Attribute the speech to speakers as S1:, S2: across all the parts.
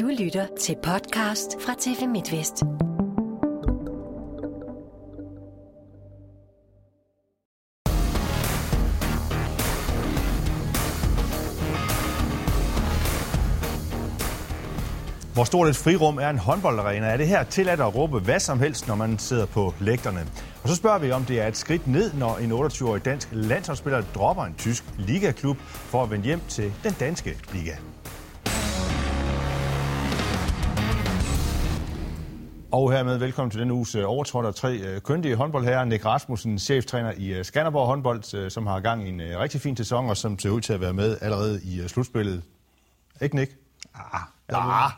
S1: Du lytter til podcast fra TV MidtVest.
S2: Hvor stort et frirum er en håndboldarena? Er det her tilladt at råbe hvad som helst, når man sidder på lægterne? Og så spørger vi, om det er et skridt ned, når en 28-årig dansk landsholdsspiller dropper en tysk ligaklub for at vende hjem til den danske liga. Og hermed velkommen til denne uges øh, overtrådt af tre øh, køndige håndboldherrer. Nick Rasmussen, cheftræner i øh, Skanderborg håndbold, øh, som har gang i en rigtig fin sæson, og som ser ud til at være med allerede i slutspillet. Ikke, Nick?
S3: Ah, ah.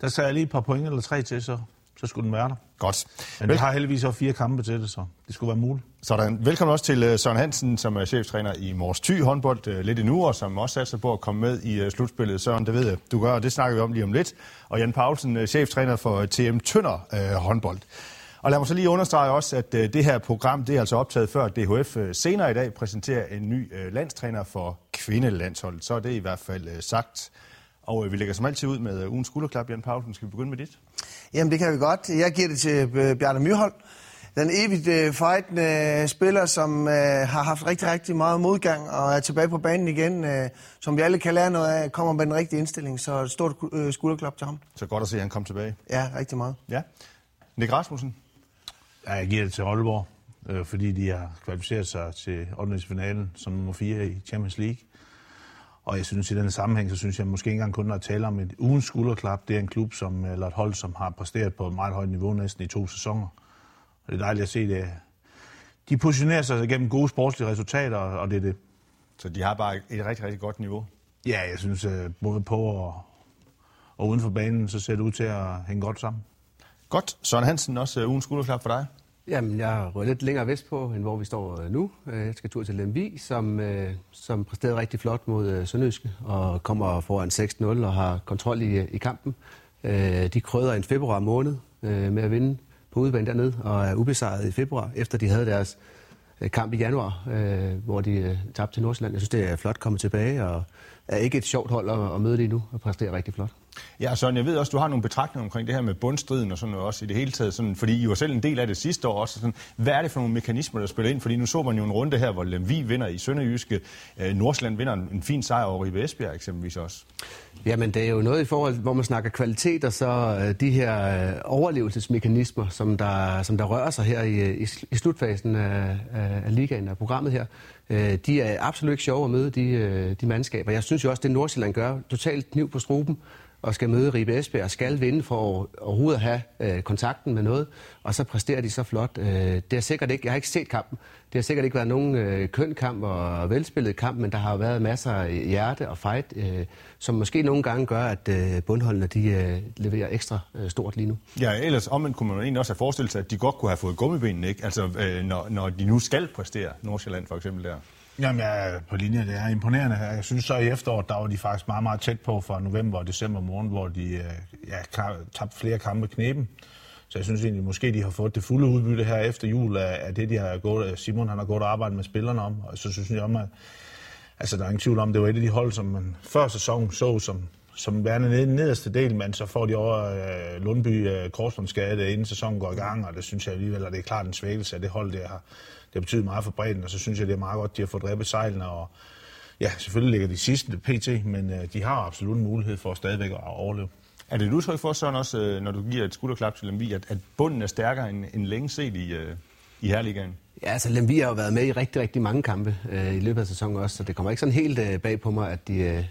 S3: Der sagde jeg lige et par point eller tre til, så, så skulle den være der.
S2: Godt.
S3: Men vi har heldigvis også fire kampe til det, så det skulle være muligt.
S2: Sådan. Velkommen også til Søren Hansen, som er cheftræner i Mors Thy håndbold lidt endnu, og som også satser på at komme med i slutspillet. Søren, det ved jeg, du gør, og det snakker vi om lige om lidt. Og Jan Paulsen, cheftræner for TM Tønder øh, håndbold. Og lad mig så lige understrege også, at øh, det her program det er altså optaget før DHF øh, senere i dag præsenterer en ny øh, landstræner for kvindelandsholdet. Så er det i hvert fald øh, sagt. Og øh, vi lægger som altid ud med øh, ugens skulderklap. Jan Paulsen, skal vi begynde med dit?
S4: Jamen, det kan vi godt. Jeg giver det til øh, Bjarne Myrhold. Den evigt øh, fightende spiller, som øh, har haft rigtig, rigtig meget modgang og er tilbage på banen igen, øh, som vi alle kan lære noget af, kommer med den rigtige indstilling. Så et stort øh, skulderklap til ham.
S2: Så godt at se, at han kom tilbage.
S4: Ja, rigtig meget.
S2: Ja. Nick Rasmussen?
S3: Ja, jeg giver det til Aalborg, øh, fordi de har kvalificeret sig til 8. finalen som nummer 4 i Champions League. Og jeg synes, i den sammenhæng, så synes jeg måske ikke engang kun at tale om et ugens skulderklap. Det er en klub, som, eller et hold, som har præsteret på et meget højt niveau næsten i to sæsoner. Og det er dejligt at se det. De positionerer sig gennem gode sportslige resultater, og det er det.
S2: Så de har bare et rigtig, rigtig godt niveau?
S3: Ja, jeg synes, både på og, og uden for banen, så ser det ud til at hænge godt sammen.
S2: Godt. Søren Hansen, også ugens skulderklap for dig?
S5: Jamen, jeg er lidt længere vestpå, end hvor vi står øh, nu. Øh, jeg skal tur til Lemvi, som, øh, som præsterede rigtig flot mod Sønderjyske, og kommer foran 6-0 og har kontrol i, i kampen. De krøder en februar måned med at vinde på udebane dernede, og er ubesejret i februar, efter de havde deres kamp i januar, hvor de tabte til Nordsjælland. Jeg synes, det er flot kommet tilbage, og er ikke et sjovt hold at, møde lige nu, og præsterer rigtig flot.
S2: Ja, Søren, jeg ved også, du har nogle betragtninger omkring det her med bundstriden og sådan noget også i det hele taget, sådan, fordi I var selv en del af det sidste år også. Sådan, hvad er det for nogle mekanismer, der spiller ind? Fordi nu så man jo en runde her, hvor Lemvi vinder i Sønderjyske, øh, Nordsjælland vinder en, en fin sejr over i Esbjerg eksempelvis også.
S5: Jamen, det er jo noget i forhold, hvor man snakker kvalitet, og så øh, de her øh, overlevelsesmekanismer, som der, som der rører sig her i, øh, i, i slutfasen af, af, ligaen og programmet her. Øh, de er absolut ikke sjove at møde, de, øh, de mandskaber. Jeg synes jo også, det Nordsjælland gør, totalt kniv på struben, og skal møde Ribe Esbjerg skal vinde for at overhovedet at have øh, kontakten med noget, og så præsterer de så flot. Øh, det er sikkert ikke, jeg har ikke set kampen, det har sikkert ikke været nogen øh, køn kamp og velspillet kamp, men der har været masser af hjerte og fight, øh, som måske nogle gange gør, at øh, bundholdene de, øh, leverer ekstra øh, stort lige nu.
S2: Ja, ellers omvendt kunne man egentlig også have forestillet sig, at de godt kunne have fået gummibenene, ikke? Altså, øh, når, når de nu skal præstere, Nordsjælland for eksempel der.
S3: Jamen, jeg er på linje. Det er imponerende. Jeg synes så i efteråret, der var de faktisk meget, meget tæt på fra november og december måned, hvor de øh, ja, tabte flere kampe knepen. Så jeg synes egentlig, måske de har fået det fulde udbytte her efter jul af, af det, de har gået, øh, Simon han har gået og arbejdet med spillerne om. Og så synes jeg om, at altså, der er ingen tvivl om, det var et af de hold, som man før sæsonen så som, som værende ned, nederste del, men så får de over øh, Lundby øh, korsbåndsskade, inden sæsonen går i gang, og det synes jeg alligevel, at det er klart en svækkelse af det hold, det har, det har betydet meget for bredden, og så synes jeg, det er meget godt, de har fået drevet sejlene, og ja, selvfølgelig ligger de sidste pt, men øh, de har absolut en mulighed for stadigvæk at overleve.
S2: Er det et udtryk for, Søren, også, øh, når du giver et skulderklap til Lemvi, at, at bunden er stærkere end, end længe set i, øh, i Herligaen?
S5: Ja, altså Lemvi har jo været med i rigtig, rigtig mange kampe øh, i løbet af sæsonen også, så det kommer ikke sådan helt øh, bag på mig, at de, øh,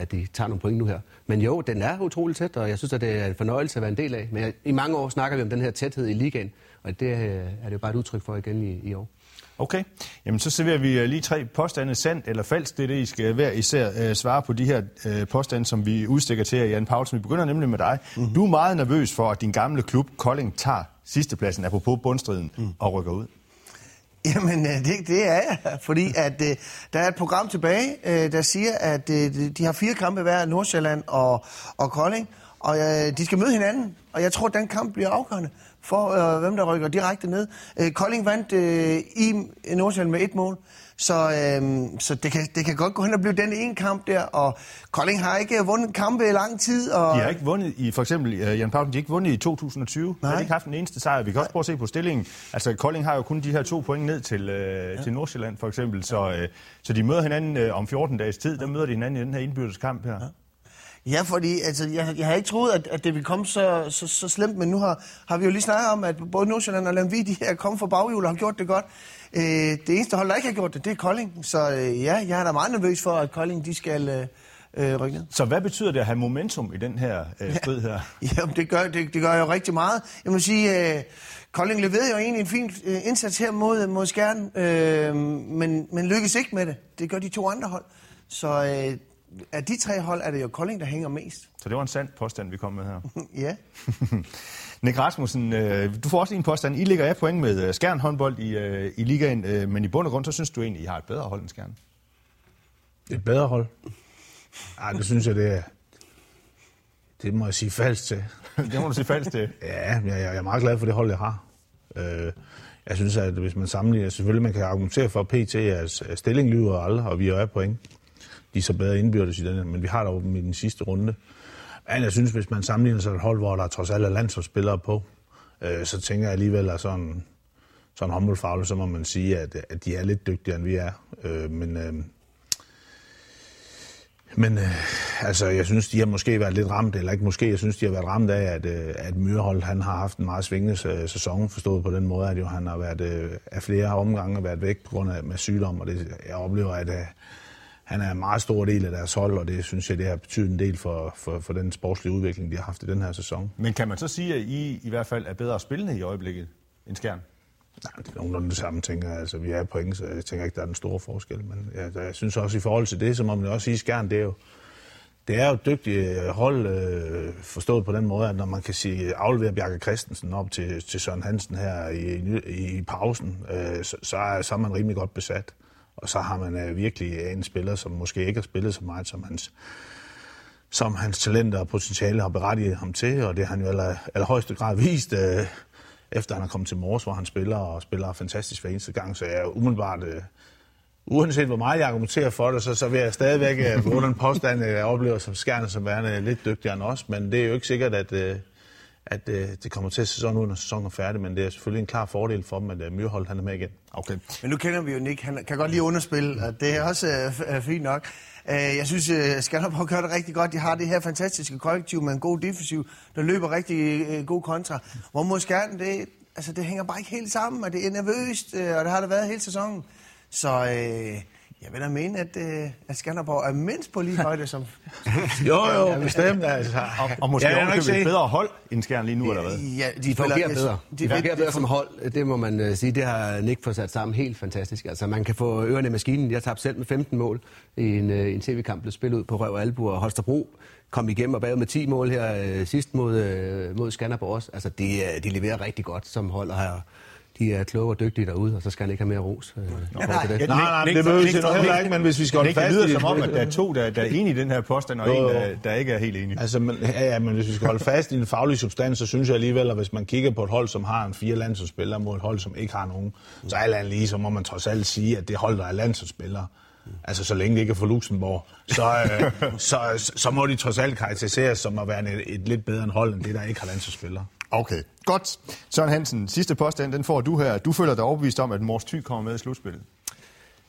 S5: at de tager nogle point nu her. Men jo, den er utrolig tæt, og jeg synes, at det er en fornøjelse at være en del af. Men jeg, i mange år snakker vi om den her tæthed i ligaen, og det øh, er det jo bare et udtryk for igen i, i år.
S2: Okay, jamen så serverer vi øh, lige tre påstande, sandt eller falsk. Det er det, I skal hver især uh, svare på de her uh, påstande, som vi udstikker til jer, Jan Paulsen. Vi begynder nemlig med dig. Mm. Du er meget nervøs for, at din gamle klub, Kolding, tager sidstepladsen, apropos bundstriden, mm. og rykker ud.
S4: Jamen, det, det er jeg, fordi at uh, der er et program tilbage, uh, der siger, at uh, de har fire kampe hver, Nordsjælland og, og Kolding, Og øh, de skal møde hinanden, og jeg tror, at den kamp bliver afgørende for, øh, hvem der rykker direkte ned. Øh, Kolding vandt øh, i Nordsjælland med et mål, så, øh, så det, kan, det kan godt gå hen og blive den ene kamp der, og Kolding har ikke vundet kampe i lang tid. Og...
S2: De har ikke vundet i, for eksempel, uh, Jan Paulsen, de har ikke vundet i 2020. Nej. De har ikke haft den eneste sejr. Vi kan også prøve at se på stillingen. Altså, Kolding har jo kun de her to point ned til, uh, ja. til Nordsjælland, for eksempel. Så, uh, så de møder hinanden uh, om 14 dages tid. Der møder de hinanden i den her indbyrdes kamp her. Ja.
S4: Ja, fordi altså, jeg, jeg har ikke troet, at, at det ville komme så, så, så slemt, men nu har, har vi jo lige snakket om, at både Nordsjælland og Lemvi, de er kommet fra baghjul og har gjort det godt. Øh, det eneste hold, der ikke har gjort det, det er Kolding. Så øh, ja, jeg er da meget nervøs for, at Kolding de skal øh, øh, rykke ned.
S2: Så hvad betyder det at have momentum i den her øh, strid her?
S4: Ja, jamen, det, gør, det, det gør jo rigtig meget. Jeg må sige, øh, Kolding leverede jo egentlig en fin øh, indsats her mod, mod Skjern, øh, men, men lykkedes ikke med det. Det gør de to andre hold. Så øh, af de tre hold er det jo Kolding, der hænger mest.
S2: Så det var en sand påstand, vi kom med her.
S4: ja.
S2: Nick Rasmussen, øh, du får også en påstand. I ligger af point med øh, Skjern håndbold i, øh, i ligaen, men i bund og grund, så synes du egentlig, I har et bedre hold end Skjern.
S3: Et bedre hold? Ej, det synes jeg, det er... Det må jeg sige falsk til.
S2: det må du sige falsk til?
S3: ja, jeg, jeg er meget glad for det hold, jeg har. Øh, jeg synes, at hvis man sammenligner, selvfølgelig man kan argumentere for, at PT er stilling lyver aldrig, og vi er point de er så bedre indbyrdes i den men vi har dog dem i den sidste runde. Men jeg synes, hvis man sammenligner sig et hold, hvor der trods alt er landsholdsspillere på, øh, så tænker jeg alligevel, at sådan, sådan håndboldfaglig, så må man sige, at, at de er lidt dygtigere, end vi er. Øh, men øh, men øh, altså, jeg synes, de har måske været lidt ramt, eller ikke måske, jeg synes, de har været ramt af, at, øh, at Myrehold, han har haft en meget svingende øh, sæson, forstået på den måde, at jo, han har været øh, af flere omgange været væk på grund af med sygdom, og det, jeg oplever, at, øh, han er en meget stor del af deres hold, og det synes jeg, det har betydet en del for, for, for den sportslige udvikling, de har haft i den her sæson.
S2: Men kan man så sige, at I i hvert fald er bedre spillende i øjeblikket end Skjern?
S3: Nej, det er nogenlunde det samme, tænker jeg. Altså, vi er point, så jeg tænker ikke, der er den store forskel. Men jeg, jeg synes også i forhold til det, så må man også sige, Skjern, det er jo, det er jo et dygtigt hold, øh, forstået på den måde, at når man kan sige, aflevere Bjarke Christensen op til, til Søren Hansen her i, i, i pausen, øh, så, så, er, så er man rimelig godt besat. Og så har man øh, virkelig en spiller, som måske ikke har spillet så meget, som hans, som hans talenter og potentiale har berettiget ham til, og det har han jo aller, allerhøjeste grad vist, øh, efter han er kommet til Mors, hvor han spiller og spiller fantastisk hver eneste gang. Så jeg er umiddelbart, øh, uanset hvor meget jeg argumenterer for det, så, så vil jeg stadigvæk øh, bruge den påstand, øh, jeg oplever som skærne som værende lidt dygtigere end os, men det er jo ikke sikkert, at, øh, at øh, det kommer til at se sådan ud, når sæsonen er færdig, men det er selvfølgelig en klar fordel for dem, at øh, Myrhold han er med igen.
S2: Okay.
S4: Men nu kender vi jo Nick, han kan godt lige underspil, og det er også øh, øh, fint nok. Øh, jeg synes, øh, Skanderborg gør det rigtig godt. De har det her fantastiske kollektiv med en god defensiv, der løber rigtig øh, god kontra. Hvor mod Skjern, det, altså, det hænger bare ikke helt sammen, og det er nervøst, øh, og det har det været hele sæsonen. Så... Øh, jeg vil da mene, at, øh, at Skanderborg er mindst på lige højde som...
S3: jo, jo, bestemt. Altså.
S2: Og, og måske ja, også et bedre hold end Skjern lige nu, eller hvad?
S5: Ja, de, de fungerer bedre. De, de fungerer bedre som hold, det må man uh, sige. Det har Nick fået sat sammen helt fantastisk. Altså, man kan få ørerne i maskinen. Jeg tabte selv med 15 mål i en, uh, en tv-kamp, blev spillet ud på Røv og Albu og Holstebro kom igennem og bagud med 10 mål her uh, sidst mod, uh, mod Skanderborg også. Altså, de, uh, de leverer rigtig godt som hold og har de er kloge og dygtige derude, og så skal han ikke have mere ros. Øh,
S3: nej, nej, det. nej, nej, det behøver vi heller ikke, men hvis vi skal holde fast
S2: Det lyder som om, at der er to, der, der er enige i den her påstand, og en, der, der ikke er helt enige.
S3: Altså, men, ja, ja, men hvis vi skal holde fast i den faglige substans, så synes jeg alligevel, at hvis man kigger på et hold, som har en fire landsholdsspillere mod et hold, som ikke har nogen, så er det lige, så må man trods alt sige, at det hold, der er landsholdsspillere, Altså, så længe det ikke er for Luxembourg, så, øh, så, så, så må de trods alt karakteriseres som at være et, et lidt bedre hold, end det, der ikke har landsholdsspillere.
S2: Okay, godt. Søren Hansen, sidste påstand, den får du her. Du føler dig overbevist om, at Mors Thy kommer med i slutspillet?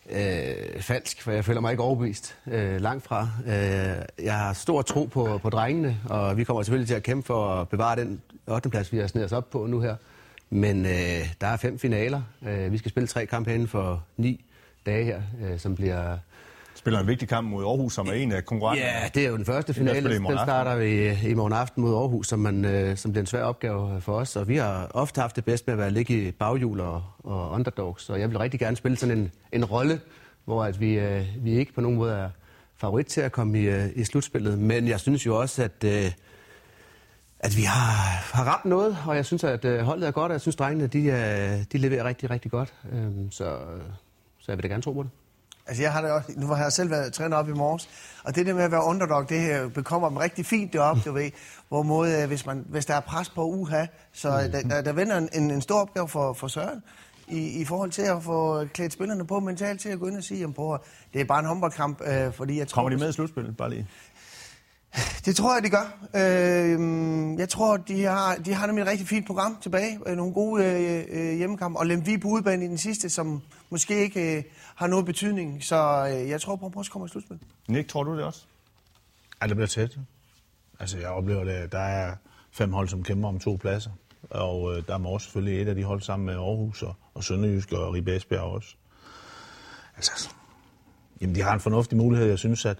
S5: Øh, falsk, for jeg føler mig ikke overbevist. Øh, langt fra. Øh, jeg har stor tro på, på drengene, og vi kommer selvfølgelig til at kæmpe for at bevare den 8. plads, vi har snedet os op på nu her. Men øh, der er fem finaler. Øh, vi skal spille tre kampe inden for ni dage her, øh, som bliver
S2: spiller en vigtig kamp mod Aarhus, som er en af konkurrenterne.
S5: Ja, det er jo den første finale. Den starter vi i morgen aften mod Aarhus, som, man, øh, som bliver en svær opgave for os. Og vi har ofte haft det bedst med at være ligge i baghjul og, og underdogs. Og jeg vil rigtig gerne spille sådan en, en rolle, hvor at vi, øh, vi ikke på nogen måde er favorit til at komme i, øh, i slutspillet. Men jeg synes jo også, at, at vi har, har ramt noget, og jeg synes, at holdet er godt, og jeg synes, at drengene de, de leverer rigtig, rigtig godt. Øhm, så, så jeg vil da gerne tro på det.
S4: Altså, jeg har det også, nu har jeg selv været træner op i morges, og det der med at være underdog, det her bekommer dem rigtig fint deroppe, du ved. Hvorimod, øh, hvis, man, hvis der er pres på uha, så mm. der, der, der vender en, en stor opgave for, for Søren i, i forhold til at få klædt spillerne på mentalt til at gå ind og sige, at det er bare en håndboldkamp, øh, fordi jeg tror...
S2: Kommer de med i slutspillet, bare lige?
S4: Det tror jeg, de gør. Øh, jeg tror, de har, de har nemlig et rigtig fint program tilbage. Øh, nogle gode øh, øh, hjemmekampe. Og Lemvi på udbanen i den sidste, som måske ikke øh, har noget betydning. Så øh, jeg tror på, at kommer i slutspil.
S2: Nick, tror du det også?
S3: Ja, det bliver tæt. Altså, jeg oplever det. Der er fem hold, som kæmper om to pladser. Og øh, der er Mors selvfølgelig et af de hold sammen med Aarhus og, og Sønderjysk og Ribe Esbjerg også. Altså, jamen, de har en fornuftig mulighed. Jeg synes, at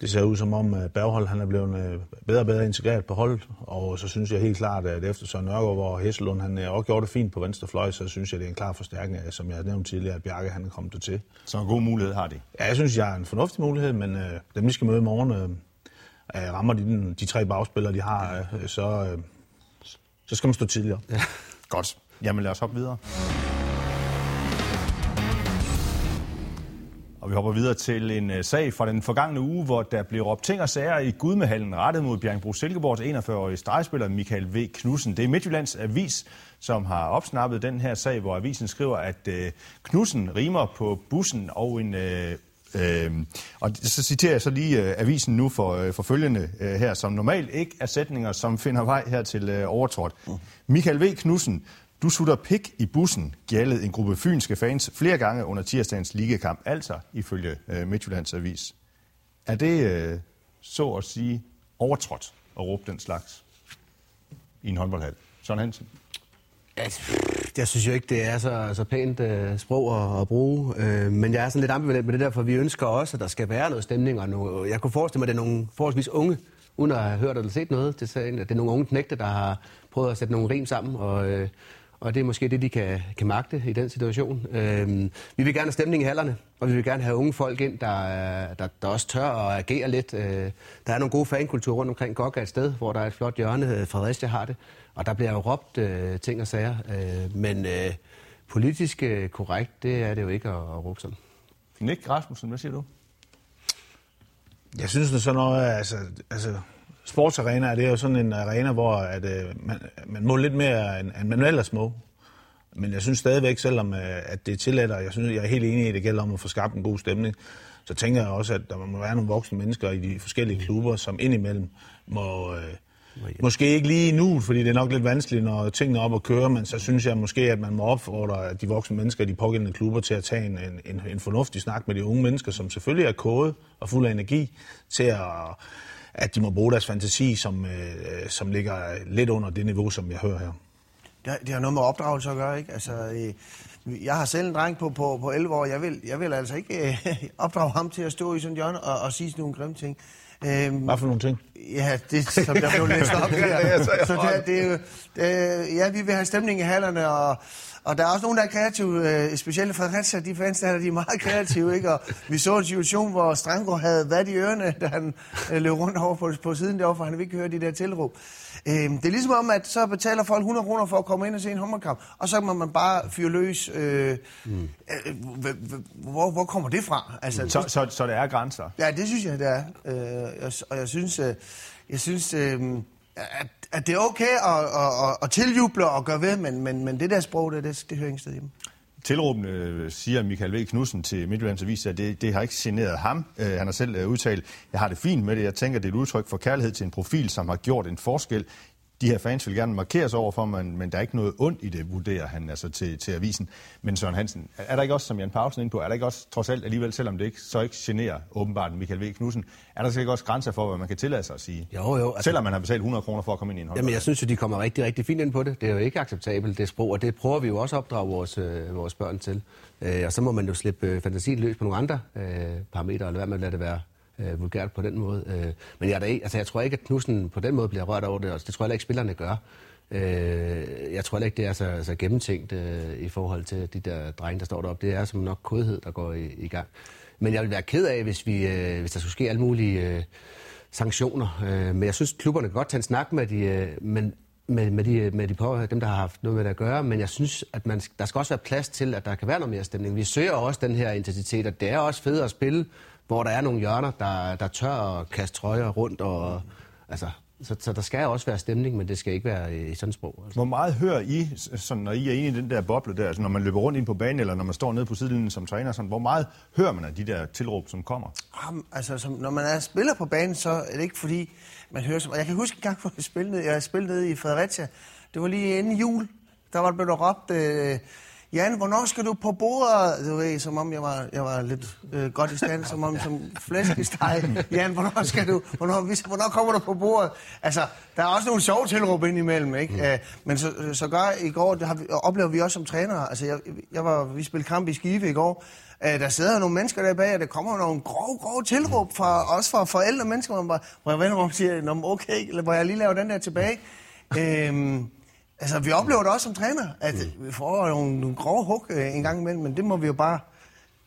S3: det ser ud som om, at Berghold han er blevet øh, bedre og bedre integreret på holdet, og så synes jeg helt klart, at efter Søren Nørgaard, hvor Hesselund han øh, også gjorde det fint på venstre fløj, så synes jeg, det er en klar forstærkning, som jeg nævnte tidligere, at Bjarke han er kommet til.
S2: Så en god mulighed har de?
S3: Ja, jeg synes, jeg er en fornuftig mulighed, men øh, dem, vi skal møde i morgen, øh, rammer de, de tre bagspillere, de har, øh, så, øh, så skal man stå tidligere. Ja.
S2: Godt. Jamen lad os hoppe videre. Og vi hopper videre til en uh, sag fra den forgangne uge, hvor der blev råbt ting og sager i Gudmehallen rettet mod Bjergbro Silkeborgs 41-årige stregspiller Michael V. Knudsen. Det er Midtjyllands Avis, som har opsnappet den her sag, hvor avisen skriver, at uh, Knudsen rimer på bussen og en... Uh, Øh, og så citerer jeg så lige uh, avisen nu for, uh, for følgende uh, her, som normalt ikke er sætninger, som finder vej her til uh, overtrådt. Mm. Michael V. Knudsen du sutter pik i bussen, gjaldede en gruppe fynske fans flere gange under tirsdagens ligekamp, altså ifølge øh, Midtjyllands Avis. Er det, øh, så at sige, overtrådt at råbe den slags i en håndboldhal? Søren Hansen?
S5: Altså, jeg synes jo ikke, det er så, så pænt øh, sprog at, at bruge, øh, men jeg er sådan lidt ambivalent med det der, for vi ønsker også, at der skal være noget stemning. Og noget, jeg kunne forestille mig, at det er nogle forholdsvis unge, uden at have hørt eller set noget til sagen, at det er nogle unge knægte, der har prøvet at sætte nogle rim sammen, og, øh, og det er måske det, de kan, kan magte i den situation. Øhm, vi vil gerne have stemning i hallerne, og vi vil gerne have unge folk ind, der, der, der også tør at agere lidt. Øh, der er nogle gode fankultur rundt omkring Gokka et sted, hvor der er et flot hjørne. Fredericia har det, og der bliver jo råbt øh, ting og sager. Øh, men øh, politisk øh, korrekt, det er det jo ikke at, at råbe sådan.
S2: Nick Rasmussen, hvad siger du?
S3: Jeg synes, det er sådan noget, altså, altså sportsarena, det er jo sådan en arena, hvor at, øh, man, man må lidt mere, end, end man ellers må. Men jeg synes stadigvæk, selvom øh, at det er tilladt, og jeg, synes, jeg er helt enig i, at det gælder om at få skabt en god stemning, så tænker jeg også, at der må være nogle voksne mennesker i de forskellige klubber, som indimellem må... Øh, Måske ikke lige nu, fordi det er nok lidt vanskeligt, når tingene er op at køre, men så synes jeg måske, at man må opfordre de voksne mennesker i de pågældende klubber til at tage en, en, en fornuftig snak med de unge mennesker, som selvfølgelig er kode og fuld af energi, til at at de må bruge deres fantasi, som, øh, som ligger lidt under det niveau, som jeg hører her.
S4: Det, det har noget med opdragelse at gøre, ikke? Altså, øh, jeg har selv en dreng på, på, på 11 år. Jeg vil, jeg vil altså ikke øh, opdrage ham til at stå i sådan en hjørne og, og sige sådan nogle grimme ting.
S3: Øhm, Hvad for nogle ting?
S4: Ja, det som der blev læst op her. Så det, det, det, ja, vi vil have stemning i hallerne, og, og der er også nogen, der er kreative, øh, specielt Fredericia, de fans der, de er meget kreative, ikke? Og vi så en situation, hvor Strandgaard havde været i ørerne, da han øh, løb rundt over på, på siden derovre, for han ville ikke høre de der tilråb. Øh, det er ligesom om, at så betaler folk 100 kroner for at komme ind og se en håndboldkamp, og så må man bare fyre løs. Øh, mm. øh, hvor, hvor kommer det fra?
S2: Altså, så, så, så der er grænser?
S4: Ja, det synes jeg, det er. Øh, og jeg synes, øh, jeg synes øh, at at det er okay at, at, at, at tiljuble og gøre ved, men, men, men det der sprog, det, det, det hører ingen sted hjemme.
S2: Tilråbende øh, siger Michael V. Knudsen til Midtjyllands Avis, at det, det har ikke generet ham. Uh, han har selv øh, udtalt, jeg har det fint med det. Jeg tænker, det er et udtryk for kærlighed til en profil, som har gjort en forskel de her fans vil gerne markeres over for, men, men der er ikke noget ondt i det, vurderer han altså til, til avisen. Men Søren Hansen, er der ikke også, som Jan Pausen ind på, er der ikke også trods alt alligevel, selvom det ikke, så ikke generer åbenbart Michael V. Knudsen, er der ikke også grænser for, hvad man kan tillade sig at sige?
S5: Jo, jo. Altså,
S2: selvom man har betalt 100 kroner for at komme ind i en
S5: Jamen, jeg synes jo, de kommer rigtig, rigtig fint ind på det. Det er jo ikke acceptabelt, det sprog, og det prøver vi jo også at opdrage vores, øh, vores børn til. Øh, og så må man jo slippe øh, fantasien løs på nogle andre øh, parametre, eller hvad man lader det være øh, vulgært på den måde. Øh, men jeg, er ikke, altså, jeg tror ikke, at Knudsen på den måde bliver rørt over det, og det tror jeg ikke, spillerne gør. Øh, jeg tror ikke, det er så, så gennemtænkt øh, i forhold til de der drenge, der står deroppe. Det er som nok kodhed, der går i, i gang. Men jeg vil være ked af, hvis, vi, øh, hvis der skulle ske alle mulige øh, sanktioner. Øh, men jeg synes, klubberne kan godt tage en snak med de, øh, men med, med, de, øh, med de på, øh, dem, der har haft noget med det at gøre, men jeg synes, at man, der skal også være plads til, at der kan være noget mere stemning. Vi søger også den her intensitet, og det er også fedt at spille, hvor der er nogle hjørner, der, der tør at kaste trøjer rundt, og altså, så, så der skal også være stemning, men det skal ikke være i sådan et sprog. Altså.
S2: Hvor meget hører I, sådan, når I er inde i den der boble der, altså når man løber rundt ind på banen, eller når man står nede på sidelinjen som træner, sådan, hvor meget hører man af de der tilråb, som kommer?
S4: Jamen, altså, som, når man er spiller på banen, så er det ikke fordi, man hører som... Jeg kan huske en gang, hvor jeg spillede, jeg spillede nede i Fredericia. Det var lige inden jul. Der var der blevet råbt, øh, Jan, hvornår skal du på bordet? Du ved, som om jeg var, jeg var lidt øh, godt i stand, som om som flæskesteg. Jan, hvornår, skal du, hvornår, hvornår kommer du på bordet? Altså, der er også nogle sjove tilråb indimellem, ikke? Mm. Øh, men så, så gør i går, det har vi, oplever vi også som trænere. Altså, jeg, jeg var, vi spillede kamp i Skive i går. Øh, der sidder nogle mennesker der bag, og der kommer nogle grove, grove tilråb, fra, også fra forældre mennesker, hvor, jeg vender mig og siger, okay, eller hvor jeg lige laver den der tilbage. øh, Altså, vi oplever det også som træner, at mm. vi får nogle, nogle grove hug øh, en gang imellem, men det må vi jo bare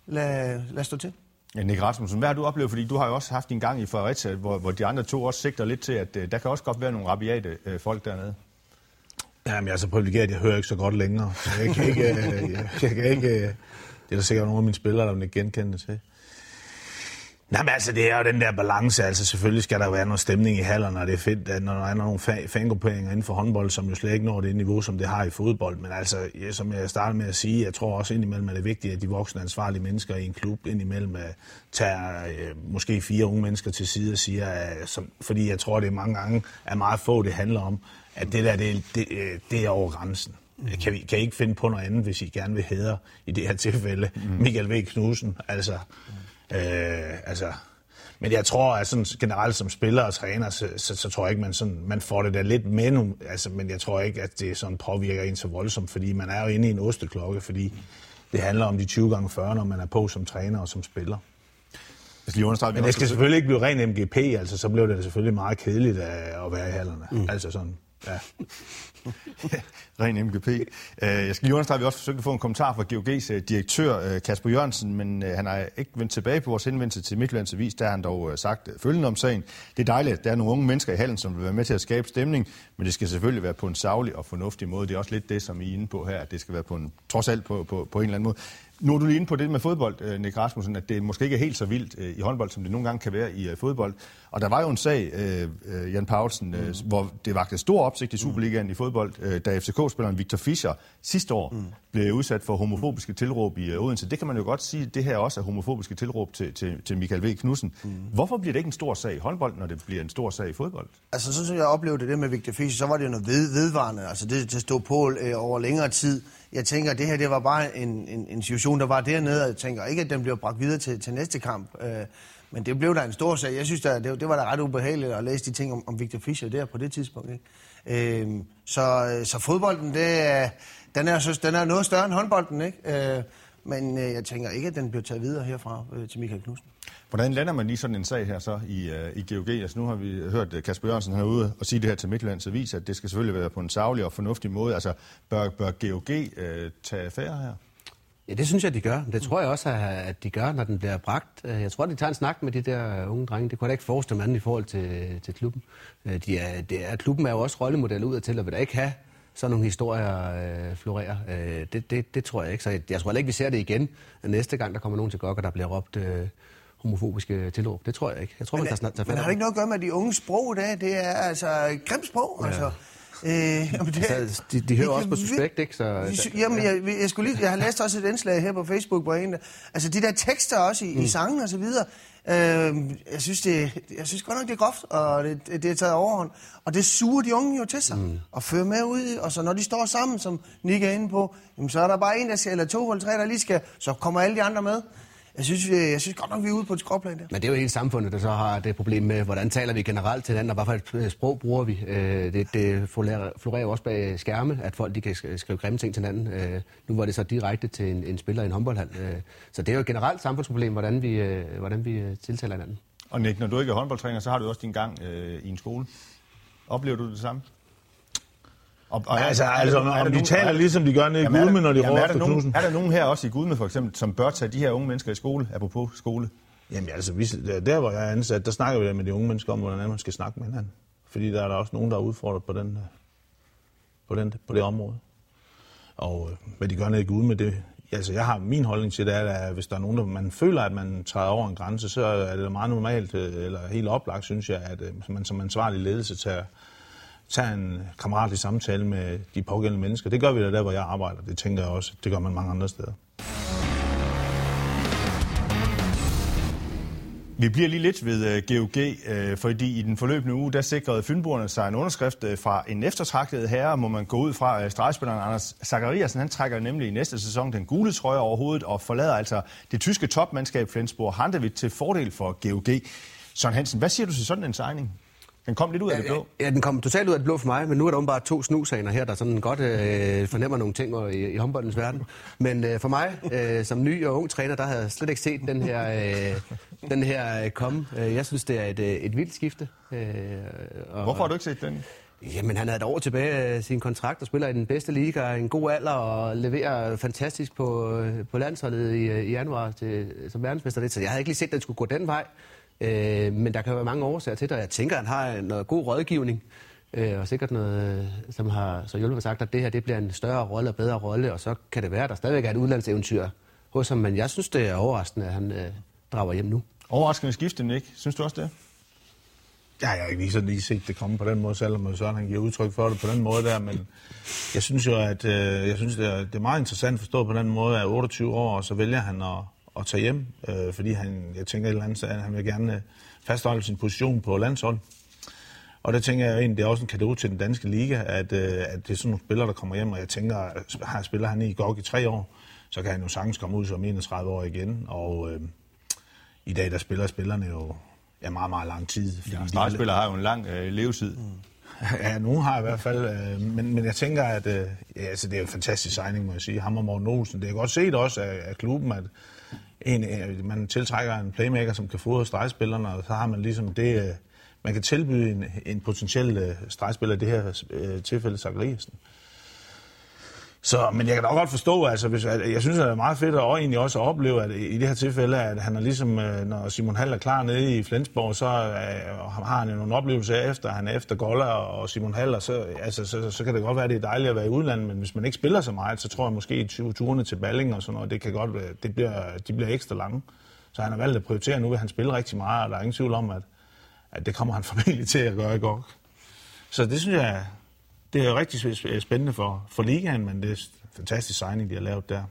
S4: lade, lade stå til.
S2: Ja, Nick Rasmussen, hvad har du oplevet? Fordi du har jo også haft en gang i Fredericia, hvor, hvor de andre to også sigter lidt til, at uh, der kan også godt være nogle rabiate uh, folk dernede.
S3: Jamen, jeg er så privilegeret, jeg hører ikke så godt længere. Så jeg kan ikke... Jeg, jeg kan ikke det er der sikkert nogle af mine spillere, der vil genkende til. Nej, men altså, det er jo den der balance. Altså, selvfølgelig skal der være noget stemning i hallerne, og det er fedt, at når der er nogle fangrupperinger inden for håndbold, som jo slet ikke når det niveau, som det har i fodbold. Men altså, som jeg startede med at sige, jeg tror også indimellem, at det er vigtigt, at de voksne ansvarlige mennesker i en klub indimellem uh, tager uh, måske fire unge mennesker til side og siger, uh, som, fordi jeg tror, det er mange gange er meget få, det handler om, at det der, det, det, det er over grænsen. Kan, vi, kan I ikke finde på noget andet, hvis I gerne vil hædre i det her tilfælde mm. Michael V. Knudsen? Altså, Øh, altså, men jeg tror, at sådan generelt som spiller og træner, så, så, så tror jeg ikke, man, sådan, man får det der lidt med nu. Altså, men jeg tror ikke, at det sådan påvirker en så voldsomt, fordi man er jo inde i en osteklokke, fordi det handler om de 20 gange 40, når man er på som træner og som spiller. Jeg skal lige men det skal selvfølgelig ikke blive ren MGP, altså så bliver det selvfølgelig meget kedeligt at, at være i hallerne. Mm. Altså sådan, ja.
S2: Ren MGP. Øh, jeg skal lige understrege, at vi også forsøgte at få en kommentar fra GOG's øh, direktør øh, Kasper Jørgensen, men han har ikke vendt tilbage på vores henvendelse til Midtjyllands Avis. Der har han dog sagt følgende om sagen. Det er dejligt, at der er nogle unge mennesker i hallen, som vil være med til at skabe stemning, men det skal selvfølgelig være på en savlig og fornuftig måde. Det er også lidt det, som I er inde på her, at det skal være på en, trods alt på, på, på en eller anden måde. Nu er du lige inde på det med fodbold, øh, Nick Rasmussen, at det måske ikke er helt så vildt øh, i håndbold, som det nogle gange kan være i øh, fodbold. Og der var jo en sag, Jan Paulsen, mm. hvor det vagte stor opsigt i Superligaen i fodbold, da FCK-spilleren Victor Fischer sidste år mm. blev udsat for homofobiske tilråb i Odense. Det kan man jo godt sige, det her også er homofobiske tilråb til, til, til Michael V. Knudsen. Mm. Hvorfor bliver det ikke en stor sag i håndbold, når det bliver en stor sag i fodbold?
S4: Altså, sådan som jeg oplevede det med Victor Fischer, så var det jo noget ved, vedvarende. Altså, det, det stod på øh, over længere tid jeg tænker, at det her det var bare en, en, en situation, der var dernede, og jeg tænker ikke, at den bliver bragt videre til, til næste kamp. Øh, men det blev der en stor sag. Jeg synes, der, det, det var da ret ubehageligt at læse de ting om, om Victor Fischer der på det tidspunkt. Ikke? Øh, så, så fodbolden, det, den, er, synes, den er noget større end håndbolden. Ikke? Øh, men øh, jeg tænker ikke, at den bliver taget videre herfra øh, til Michael Knudsen.
S2: Hvordan lander man lige sådan en sag her så i, uh, i GOG? Altså nu har vi hørt øh, Kasper Jørgensen herude og sige det her til Midtjyllands Avis, at det skal selvfølgelig være på en savlig og fornuftig måde. Altså bør, bør GOG uh, øh, tage affære her?
S5: Ja, det synes jeg, de gør. Det tror jeg også, at de gør, når den bliver bragt. Øh, jeg tror, de tager en snak med de der unge drenge. Det kunne jeg da ikke forestille mig andet i forhold til, til klubben. De er, det er, klubben er jo også rollemodel ud til, og vil da ikke have sådan nogle historier øh, florerer. Øh, det, det, det tror jeg ikke. Så jeg, jeg tror ikke, vi ser det igen næste gang, der kommer nogen til GOG, og der bliver råbt øh, homofobiske tilråb. Det tror jeg ikke. Jeg tror,
S4: men,
S5: man
S4: kan snart tage Men har det ikke noget at gøre med de unge sprog i dag? Det er altså grimt sprog, ja. altså.
S5: Øh, jamen det, altså, de, de hører også på suspekt, ikke? Så,
S4: jamen, jeg, jeg, skulle lige, jeg har læst også et indslag her på Facebook, hvor en, altså de der tekster også i, mm. i sangen og så videre, øh, jeg, synes, det, jeg synes godt nok, det er groft, og det, det er taget overhånd. Og det suger de unge jo til sig, mm. og fører med ud, og så når de står sammen, som Nick er inde på, jamen, så er der bare en, der skal, eller to eller tre, der lige skal, så kommer alle de andre med. Jeg synes, jeg synes godt nok, vi er ude på et skråplan der.
S5: Men det er jo hele samfundet, der så har det problem med, hvordan taler vi generelt til hinanden, og hvad for et sprog bruger vi. Øh, det, det florerer jo også bag skærme, at folk de kan skrive grimme ting til hinanden. Øh, nu var det så direkte til en, en spiller i en håndboldhal. Øh, så det er jo et generelt samfundsproblem, hvordan vi, hvordan vi tiltaler hinanden.
S2: Og Nick, når du ikke er håndboldtræner, så har du også din gang øh, i en skole. Oplever du det samme?
S3: Og, og altså, altså, om, om de taler ligesom de gør nede i Gudme, når de råber efter
S2: Knudsen. Er der nogen her også i Gudme for eksempel, som bør tage de her unge mennesker i skole, apropos skole?
S3: Jamen altså, vi, der hvor jeg er ansat, der snakker vi med de unge mennesker om, hvordan man skal snakke med hinanden. Fordi der er der også nogen, der er udfordret på den, på, den, på det område. Og øh, hvad de gør nede i Gud med det, altså jeg har min holdning til det, er, at hvis der er nogen, der man føler, at man træder over en grænse, så er det meget normalt, øh, eller helt oplagt, synes jeg, at øh, man som ansvarlig ledelse tager, tager en kammeratlig samtale med de pågældende mennesker. Det gør vi da der, hvor jeg arbejder. Det tænker jeg også. Det gør man mange andre steder.
S2: Vi bliver lige lidt ved øh, GOG, øh, fordi i den forløbende uge, der sikrede Fynboerne sig en underskrift øh, fra en eftertragtet herre, må man gå ud fra. Stregspilleren Anders Zachariasen, han trækker nemlig i næste sæson den gule trøje over hovedet og forlader altså det tyske topmandskab Flensborg Handewitt til fordel for GOG. Søren Hansen, hvad siger du til sådan en signing? Den kom lidt ud af det blå.
S5: Ja, den kom totalt ud af det blå for mig, men nu er der bare to snusaner her, der sådan godt øh, fornemmer nogle ting i, i håndboldens verden. Men øh, for mig, øh, som ny og ung træner, der har jeg slet ikke set den her, øh, den her øh, komme. Øh, jeg synes, det er et, øh, et vildt skifte. Øh,
S2: og, Hvorfor har du ikke set den?
S5: Jamen, han havde et år tilbage af sin kontrakt og spiller i den bedste liga, en god alder og leverer fantastisk på, på landsholdet i, i januar til, som verdensmester. Så jeg havde ikke lige set, at den skulle gå den vej. Øh, men der kan være mange årsager til det, og jeg tænker, at han har noget god rådgivning, øh, og sikkert noget, som har så hjulpet sagt, at det her det bliver en større rolle og bedre rolle, og så kan det være, at der stadigvæk er et udlandseventyr hos ham, men jeg synes, det er overraskende, at han øh, drager hjem nu.
S2: Overraskende skifte, Nick. Synes du også det?
S3: Ja, jeg har ikke lige, sådan lige set det komme på den måde, selvom Søren han giver udtryk for det på den måde der, men jeg synes jo, at øh, jeg synes, det er, det er meget interessant at forstå på den måde, at 28 år, og så vælger han at, at tage hjem, øh, fordi han, jeg tænker et eller andet, at han vil gerne øh, fastholde sin position på landshold. Og det tænker jeg egentlig, det er også en kado til den danske liga, at, øh, at det er sådan nogle spillere, der kommer hjem, og jeg tænker, har spiller han i GOG i tre år, så kan han jo sagtens komme ud som 31 år igen, og øh, i dag der spiller spillerne jo ja, meget, meget lang tid.
S2: Ja, spiller har jo en lang øh, levetid. Mm.
S3: Ja, nogen har i hvert fald, øh, men, men jeg tænker, at øh, ja, altså, det er en fantastisk signing, må jeg sige. Ham og Morten Olsen. Det er godt set også af, af klubben, at en, øh, man tiltrækker en playmaker, som kan fodre stregspillerne, og så har man ligesom det, øh, man kan tilbyde en, en potentiel øh, stregspiller, i det her tilfælde Zachariasen. Så, men jeg kan da godt forstå, altså, hvis, at, jeg synes, det er meget fedt at og egentlig også at opleve, at i det her tilfælde, at han er ligesom, øh, når Simon Hall er klar nede i Flensborg, så øh, har han nogle oplevelser efter, han er efter Goller og Simon Hall, og så, altså, så, så, kan det godt være, at det er dejligt at være i udlandet, men hvis man ikke spiller så meget, så tror jeg måske at turene til Balling og sådan noget, det kan godt, det bliver, de bliver ekstra lange. Så han har valgt at prioritere, nu vil han spille rigtig meget, og der er ingen tvivl om, at, at det kommer han formentlig til at gøre i går. Så det synes jeg, det er rigtig spændende for, for ligaen, men det er fantastisk signing, de har lavet der.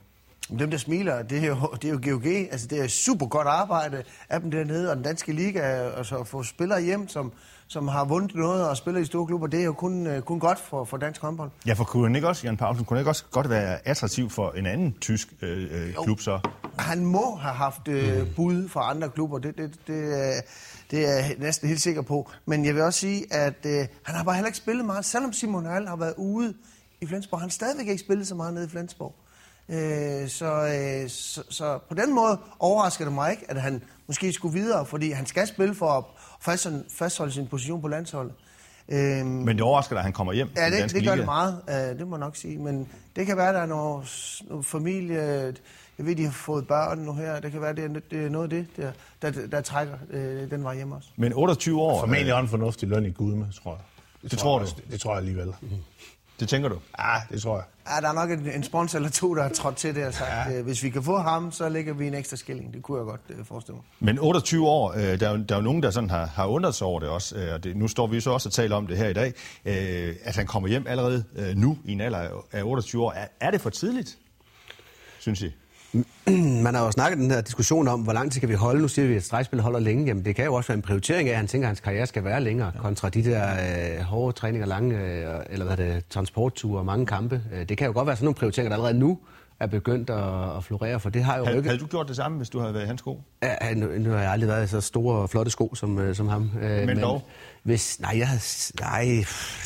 S4: Dem, der smiler, det er jo, det er jo GOG. Altså, det er super godt arbejde af dem dernede, og den danske liga, altså at få spillere hjem, som, som har vundet noget og spiller i store klubber, det er jo kun, uh, kun godt for, for dansk håndbold.
S2: Ja, for kunne ikke også, Jan Paulsen, kunne ikke også godt være attraktiv for en anden tysk øh, øh klub så?
S4: Han må have haft øh, bud fra andre klubber, det, det, det, øh, det er jeg næsten helt sikker på. Men jeg vil også sige, at øh, han har bare heller ikke spillet meget, selvom Simon Hall har været ude i Flensborg. Han har stadigvæk ikke spillet så meget nede i Flensborg. Øh, så, øh, så, så på den måde overrasker det mig ikke, at han måske skulle videre, fordi han skal spille for at fastholde, fastholde sin position på landsholdet.
S2: Øhm, Men det overrasker dig, at han kommer hjem
S4: Ja, det, det gør det meget, uh, det må jeg nok sige. Men det kan være, at der er noget, noget familie... Jeg ved, de har fået børn nu her. Det kan være, det er, det er noget af det, der, der, der trækker øh, den vej hjem også.
S2: Men 28 år...
S3: Formentlig også en fornuftig løn i Gudme, tror jeg.
S2: Det, det tror, tror
S3: du? Det, det tror jeg alligevel. Mm.
S2: Det tænker du?
S3: Ja, det tror jeg.
S4: Ja, der er nok en, en sponsor eller to, der har trådt til det og sagt, ja. Øh, hvis vi kan få ham, så lægger vi en ekstra skilling. Det kunne jeg godt uh, forestille mig.
S2: Men 28 år, uh, der, er jo, der er jo nogen, der sådan har, har undret sig over det også. Uh, og det, nu står vi så også og taler om det her i dag. Uh, at han kommer hjem allerede uh, nu i en alder af 28 år. Er, er det for tidligt, synes I?
S5: Man har jo snakket den her diskussion om, hvor lang tid kan vi holde. Nu siger vi, at stregspil holder længe. Jamen, det kan jo også være en prioritering af, at han tænker, at hans karriere skal være længere, kontra de der øh, hårde træninger, lange, øh, eller hvad det, transportture og mange kampe. Øh, det kan jo godt være sådan nogle prioriteringer, der allerede nu er begyndt at, at florere, for det har jo
S2: havde,
S5: ikke...
S2: Havde du gjort det samme, hvis du havde været i hans sko?
S5: Ja, nu, nu har jeg aldrig været i så store og flotte sko som, øh, som ham.
S2: Øh, men, men dog?
S5: Hvis, nej, jeg, nej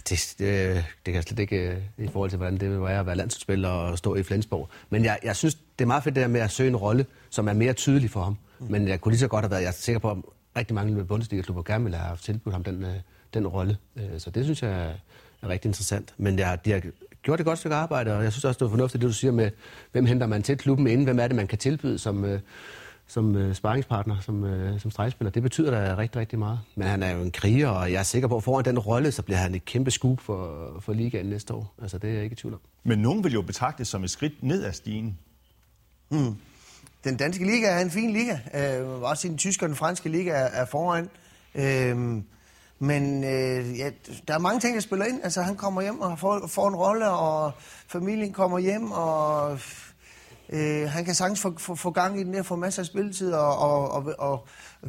S5: det, det, det kan jeg slet ikke i forhold til, hvordan det var at være landsholdsspiller og stå i Flensborg. Men jeg, jeg synes, det er meget fedt det der med at søge en rolle, som er mere tydelig for ham. Mm. Men jeg kunne lige så godt have været, jeg er sikker på, at rigtig mange Bundesliga-klubber gerne ville have tilbudt ham den, den rolle. Så det synes jeg er rigtig interessant. Men jeg, de har gjort et godt stykke arbejde, og jeg synes også, det er fornuftigt, det du siger med, hvem henter man til klubben inden, hvem er det, man kan tilbyde som, som øh, sparringspartner, som, øh, som stregspiller. Det betyder da rigtig, rigtig meget. Men han er jo en kriger, og jeg er sikker på, at foran den rolle, så bliver han et kæmpe scoop for, for ligaen næste år. Altså, det er jeg ikke i tvivl om.
S2: Men nogen vil jo betragte det som et skridt ned ad stigen.
S4: Mm. Den danske liga er en fin liga. Øh, også den tyske og den franske liga er, er foran. Øh, men øh, ja, der er mange ting, der spiller ind. Altså, han kommer hjem og får, får en rolle, og familien kommer hjem, og øh, han kan sagtens få, få, få gang i den der, få masser af spilletid, og, og, og, og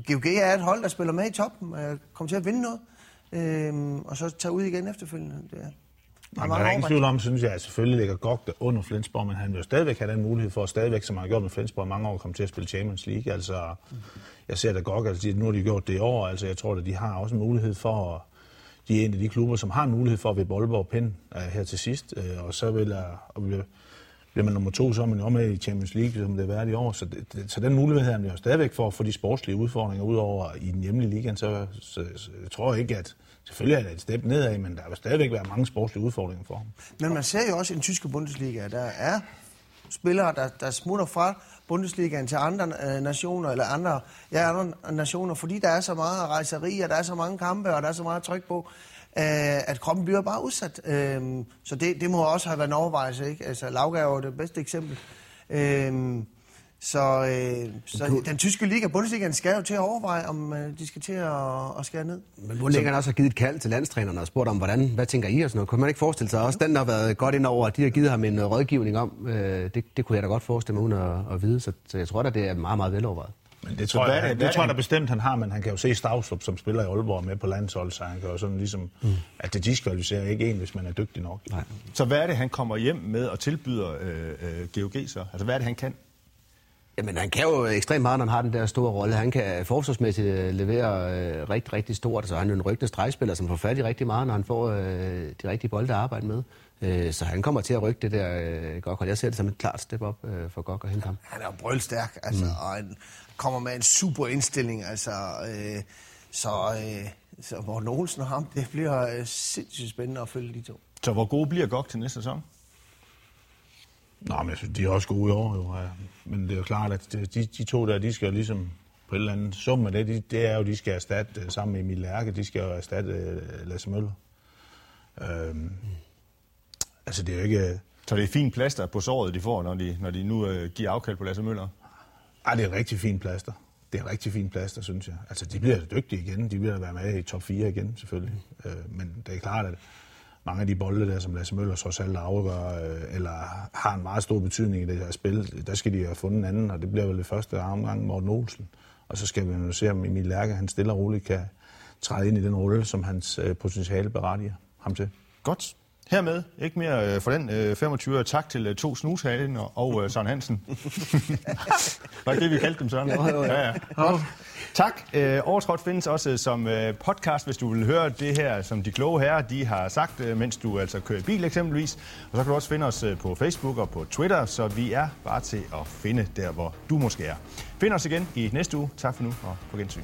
S4: GOG er et hold, der spiller med i toppen, øh, kommer til at vinde noget, øh, og så tage ud igen efterfølgende. Det er,
S3: Jamen, der er ingen tvivl om, synes jeg, at selvfølgelig ligger Gok der under Flensborg, men han vil jo stadigvæk have den mulighed for at stadigvæk, som han har gjort med Flensborg mange år, komme til at spille Champions League. Altså, jeg ser da Gok, altså, nu har de gjort det i år, altså jeg tror, at de har også en mulighed for at de er en af de klubber, som har en mulighed for at være Boldborg Pind uh, her til sidst, uh, og så vil jeg, og bliver, bliver man nummer to, så er man jo med i Champions League, som det er været i år, så, det, så den mulighed har han jo stadigvæk for at få de sportslige udfordringer ud over i den hjemlige ligaen, så, så, så jeg tror ikke, at Selvfølgelig er det et step nedad, men der vil stadigvæk være mange sportslige udfordringer for ham.
S4: Men man ser jo også i den tyske Bundesliga, der er spillere, der, der smutter fra Bundesligaen til andre øh, nationer, eller andre, ja, andre nationer, fordi der er så meget rejseri, og der er så mange kampe, og der er så meget tryk på, øh, at kroppen bliver bare udsat. Øh, så det, det må også have været en overvejelse, ikke? Altså, Lauga er det bedste eksempel. Øh, så, øh, så du... den tyske liga, Bundesligaen, skal jo til at overveje, om øh, de skal til at, at skære ned.
S5: Men Bundesligaen også har givet et kald til landstrænerne og spurgt om, hvordan, hvad tænker I og sådan noget. Kunne man ikke forestille sig også, den der har været godt ind over, at de har givet ham en uh, rådgivning om, øh, det, det kunne jeg da godt forestille mig uden at, at vide. Så, så jeg tror da, det er meget, meget velovervejet.
S3: Men det tror, jeg, det, det tror jeg da bestemt, han har, men han kan jo se Stavslup, som spiller i Aalborg med på landshold, så han kan jo sådan ligesom, mm. at det diskvalificerer ikke en, hvis man er dygtig nok.
S2: Nej. Så hvad er det, han kommer hjem med og tilbyder øh, øh, GOG så? Altså hvad er det, han kan?
S5: Jamen, han kan jo ekstremt meget, når han har den der store rolle. Han kan forsvarsmæssigt øh, levere øh, rigtig, rigtig stort. Så han er en rygende stregspiller, som får fat i rigtig meget, når han får øh, de rigtige bolde at arbejde med. Øh, så han kommer til at rykke det der øh, Gok, og jeg ser det som et klart step op øh, for Gok at hente ham.
S4: Han er jo brølstærk, altså, mm. og han kommer med en super indstilling, altså, øh, så, øh, så Morten Olsen og ham, det bliver øh, sindssygt spændende at følge de to.
S2: Så hvor gode bliver Gok til næste sæson?
S3: Nå, men jeg synes, de er også gode i år, jo. Ja. Men det er jo klart, at de, de to der, de skal jo ligesom på et eller andet sum af det, de, det er jo, de skal erstatte, øh, sammen med Emil Lærke, de skal jo erstatte uh, Lasse Møller. Øhm, altså, det er jo ikke...
S2: Så det er fint plaster på såret, de får, når de, når de nu uh, giver afkald på Lasse Møller?
S3: Ej, det er rigtig fin plaster. Det er rigtig fin plaster, synes jeg. Altså, de bliver dygtige igen. De bliver være med i top 4 igen, selvfølgelig. Øh, men det er klart, at mange af de bolde der, som Lasse Møller så alt afgør, øh, eller har en meget stor betydning i det her spil, der skal de have fundet en anden, og det bliver vel det første omgang Morten Olsen. Og så skal vi jo se, om Emil Lærke, han stille og roligt kan træde ind i den rolle, som hans øh, potentiale berettiger ham til.
S2: Godt. Hermed, ikke mere øh, for den øh, 25 tak til øh, to snushalen og, øh, Søren Hansen. Var det det, vi kaldte dem, Søren?
S5: Jo, jo, jo. Ja, ja.
S2: Godt. Tak. Øh, Overtrådt findes også som øh, podcast, hvis du vil høre det her, som de kloge herrer de har sagt, øh, mens du altså kører i bil eksempelvis. Og så kan du også finde os øh, på Facebook og på Twitter, så vi er bare til at finde der, hvor du måske er. Find os igen i næste uge. Tak for nu, og på gensyn.